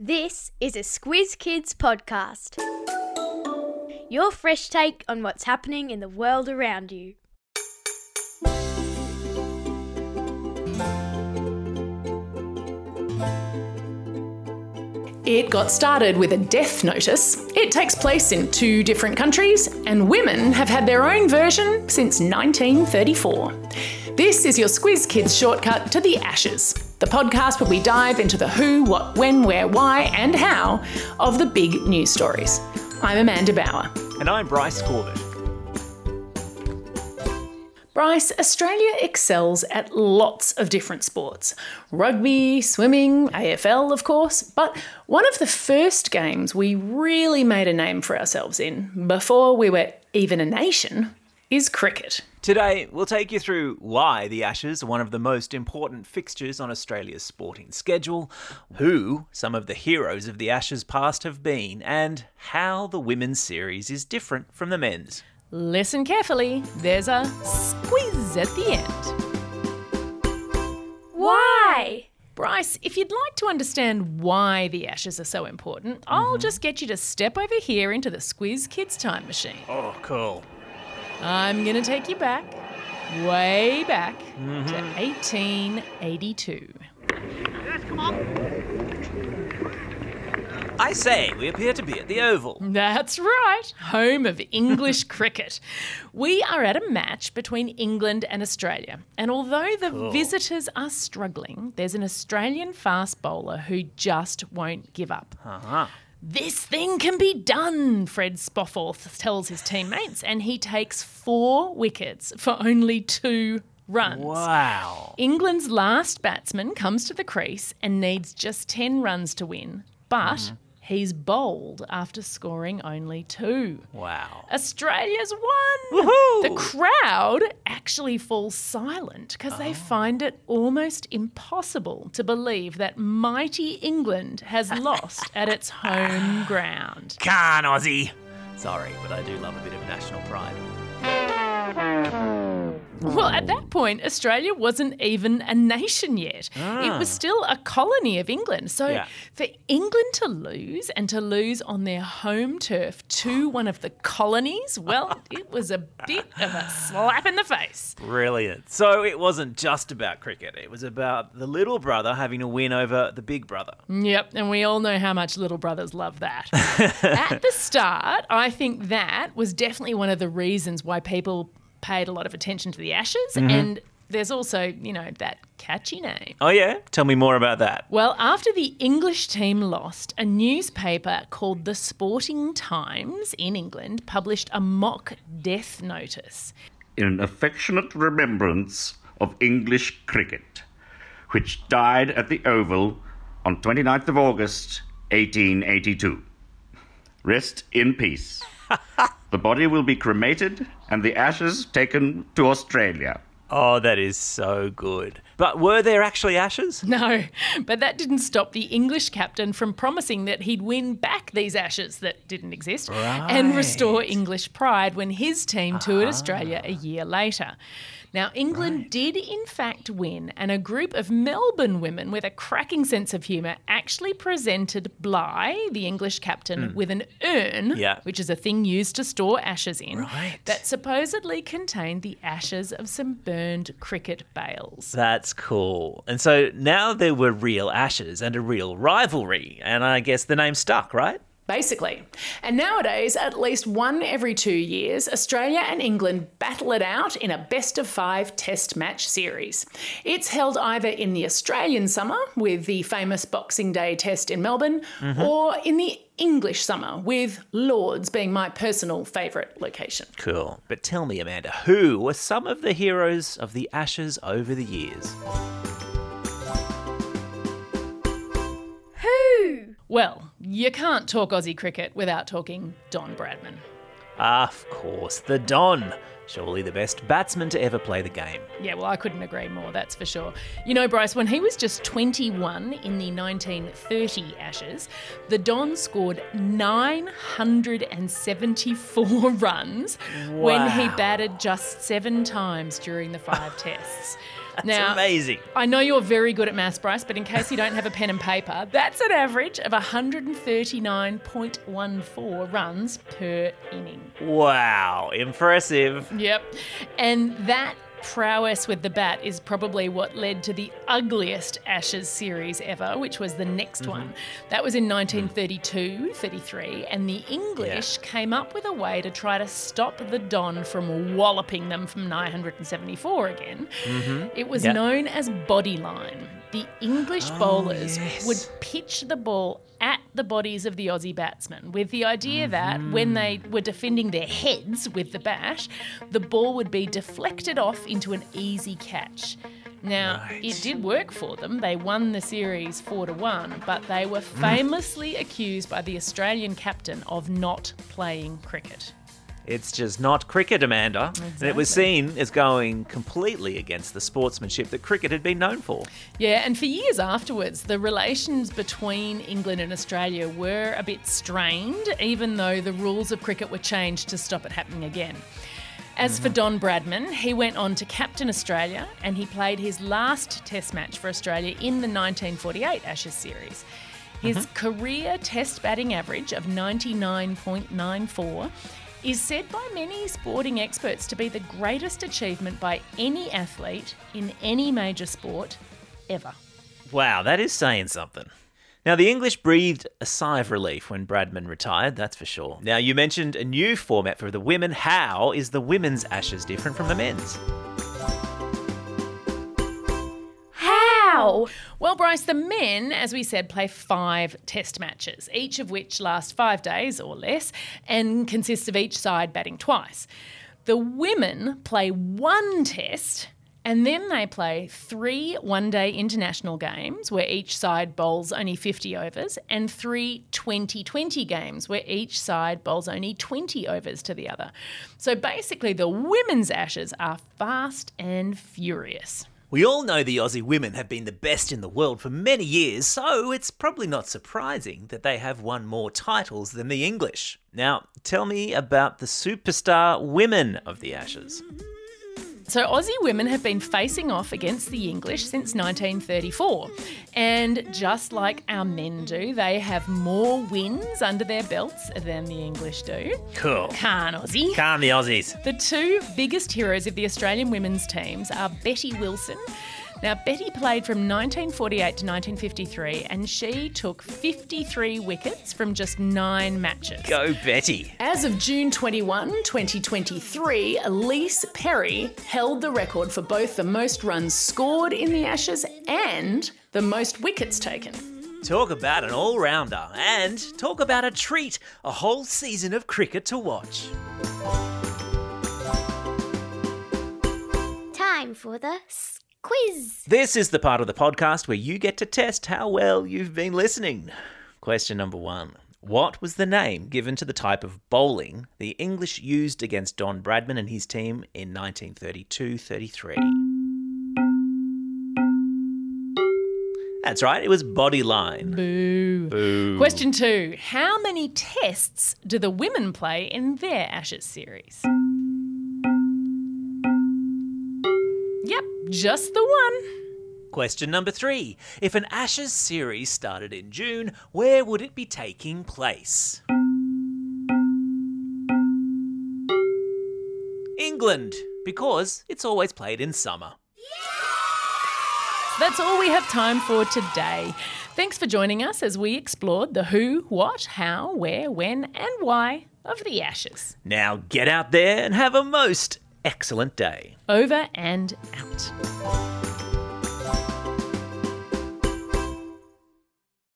This is a Squiz Kids podcast. Your fresh take on what's happening in the world around you. It got started with a death notice. It takes place in two different countries, and women have had their own version since 1934. This is your Squiz Kids shortcut to the Ashes, the podcast where we dive into the who, what, when, where, why, and how of the big news stories. I'm Amanda Bower. And I'm Bryce Corbett. Bryce, Australia excels at lots of different sports rugby, swimming, AFL, of course. But one of the first games we really made a name for ourselves in, before we were even a nation, is cricket. Today, we'll take you through why the Ashes are one of the most important fixtures on Australia's sporting schedule, who some of the heroes of the Ashes past have been, and how the women's series is different from the men's. Listen carefully, there's a squeeze at the end. Why? Bryce, if you'd like to understand why the Ashes are so important, I'll mm-hmm. just get you to step over here into the Squiz Kids time machine. Oh, cool. I'm going to take you back, way back to 1882. I say, we appear to be at the Oval. That's right, home of English cricket. We are at a match between England and Australia. And although the visitors are struggling, there's an Australian fast bowler who just won't give up. Uh-huh. This thing can be done, Fred Spofforth tells his teammates, and he takes four wickets for only two runs. Wow. England's last batsman comes to the crease and needs just 10 runs to win, but mm-hmm. He's bowled after scoring only two. Wow. Australia's won! Woohoo! The crowd actually falls silent because they oh. find it almost impossible to believe that mighty England has lost at its home ground. Can Aussie. Sorry, but I do love a bit of national pride. Well, at that oh. point, Australia wasn't even a nation yet. It was ah. still a colony of England. So Yeah. for England to lose and to lose on their home turf to one of the colonies, well, it was a bit of a slap in the face. Brilliant. So it wasn't just about cricket, it was about the little brother having a win over the big brother. Yep, and we all know how much little brothers love that. At the start, I think that was definitely one of the reasons why people paid a lot of attention to the Ashes. Mm-hmm. And there's also, you know, that catchy name. Oh, yeah? Tell me more about that. Well, after the English team lost, a newspaper called the Sporting Times in England published a mock death notice. in an affectionate remembrance of English cricket, which died at the Oval on 29th of August, 1882. Rest in peace. the body will be cremated and the ashes taken to Australia. Oh, that is so good. But were there actually ashes? No, but that didn't stop the English captain from promising that he'd win back these ashes that didn't exist and restore English pride when his team toured ah. Australia a year later. Now, England did in fact win, and a group of Melbourne women with a cracking sense of humour actually presented Bligh, the English captain, hmm. with an urn, Yeah. which is a thing used to store ashes in, Right. that supposedly contained the ashes of some burned cricket bails. That's cool. And so now there were real ashes and a real rivalry, and I guess the name stuck, right? Basically. And nowadays, at least one every two years, Australia and England battle it out in a best of five test match series. It's held either in the Australian summer, with the famous Boxing Day test in Melbourne, mm-hmm. or in the English summer, with Lords being my personal favourite location. Cool. But tell me, Amanda, who were some of the heroes of the Ashes over the years? Who? Well, you can't talk Aussie cricket without talking Don Bradman. Of course, the Don. Surely the best batsman to ever play the game. Yeah, well, I couldn't agree more, that's for sure. You know, Bryce, when he was just 21 in the 1930 Ashes, the Don scored 974 runs when he batted just seven times during the five tests. now, amazing. I know you're very good at maths, Bryce, but in case you don't have a pen and paper, that's an average of 139.14 runs per inning. Wow, impressive. Yep. And that prowess with the bat is probably what led to the ugliest Ashes series ever, which was the next mm-hmm. one. That was in 1932 33, and the English came up with a way to try to stop the Don from walloping them from 974 again. Mm-hmm. It was Yeah. known as body line. The English oh, bowlers yes. would pitch the ball at the bodies of the Aussie batsmen with the idea mm-hmm. that when they were defending their heads with the bat, the ball would be deflected off into an easy catch. Now, Right. it did work for them. They won the series 4 to 1, but they were mm. famously accused by the Australian captain of not playing cricket. It's just not cricket, Amanda. And it was seen as going completely against the sportsmanship that cricket had been known for. Yeah, and for years afterwards, the relations between England and Australia were a bit strained, even though the rules of cricket were changed to stop it happening again. As for mm-hmm. Don Bradman, he went on to captain Australia and he played his last Test match for Australia in the 1948 Ashes series. His mm-hmm. career Test batting average of 99.94 is said by many sporting experts to be the greatest achievement by any athlete in any major sport ever. Wow, that is saying something. Now, the English breathed a sigh of relief when Bradman retired, that's for sure. Now, you mentioned a new format for the women. How is the women's Ashes different from the men's? Well, Bryce, the men, as we said, play five test matches, each of which lasts five days or less and consists of each side batting twice. The women play one test and then they play three one day international games where each side bowls only 50 overs and three 20 20 games where each side bowls only 20 overs to the other. So basically, the women's Ashes are fast and furious. We all know the Aussie women have been the best in the world for many years, so it's probably not surprising that they have won more titles than the English. Now, tell me about the superstar women of the Ashes. So, Aussie women have been facing off against the English since 1934. And just like our men do, they have more wins under their belts than the English do. Cool. Can Aussie. Calm the Aussies. The two biggest heroes of the Australian women's teams are Betty Wilson. Now, Betty played from 1948 to 1953 and she took 53 wickets from just nine matches. Go, Betty. As of June 21, 2023, Ellyse Perry held the record for both the most runs scored in the Ashes and the most wickets taken. Talk about an all rounder and talk about a treat a whole season of cricket to watch. Quiz. This is the part of the podcast where you get to test how well you've been listening. Question number one What was the name given to the type of bowling the English used against Don Bradman and his team in 1932 33? That's right, it was body line. Boo. Boo. Question two How many tests do the women play in their Ashes series? Just the one. Question number three. If an Ashes series started in June, where would it be taking place? England, because it's always played in summer. That's all we have time for today. Thanks for joining us as we explored the who, what, how, where, when, and why of the Ashes. Now get out there and have a most excellent day. Over and out.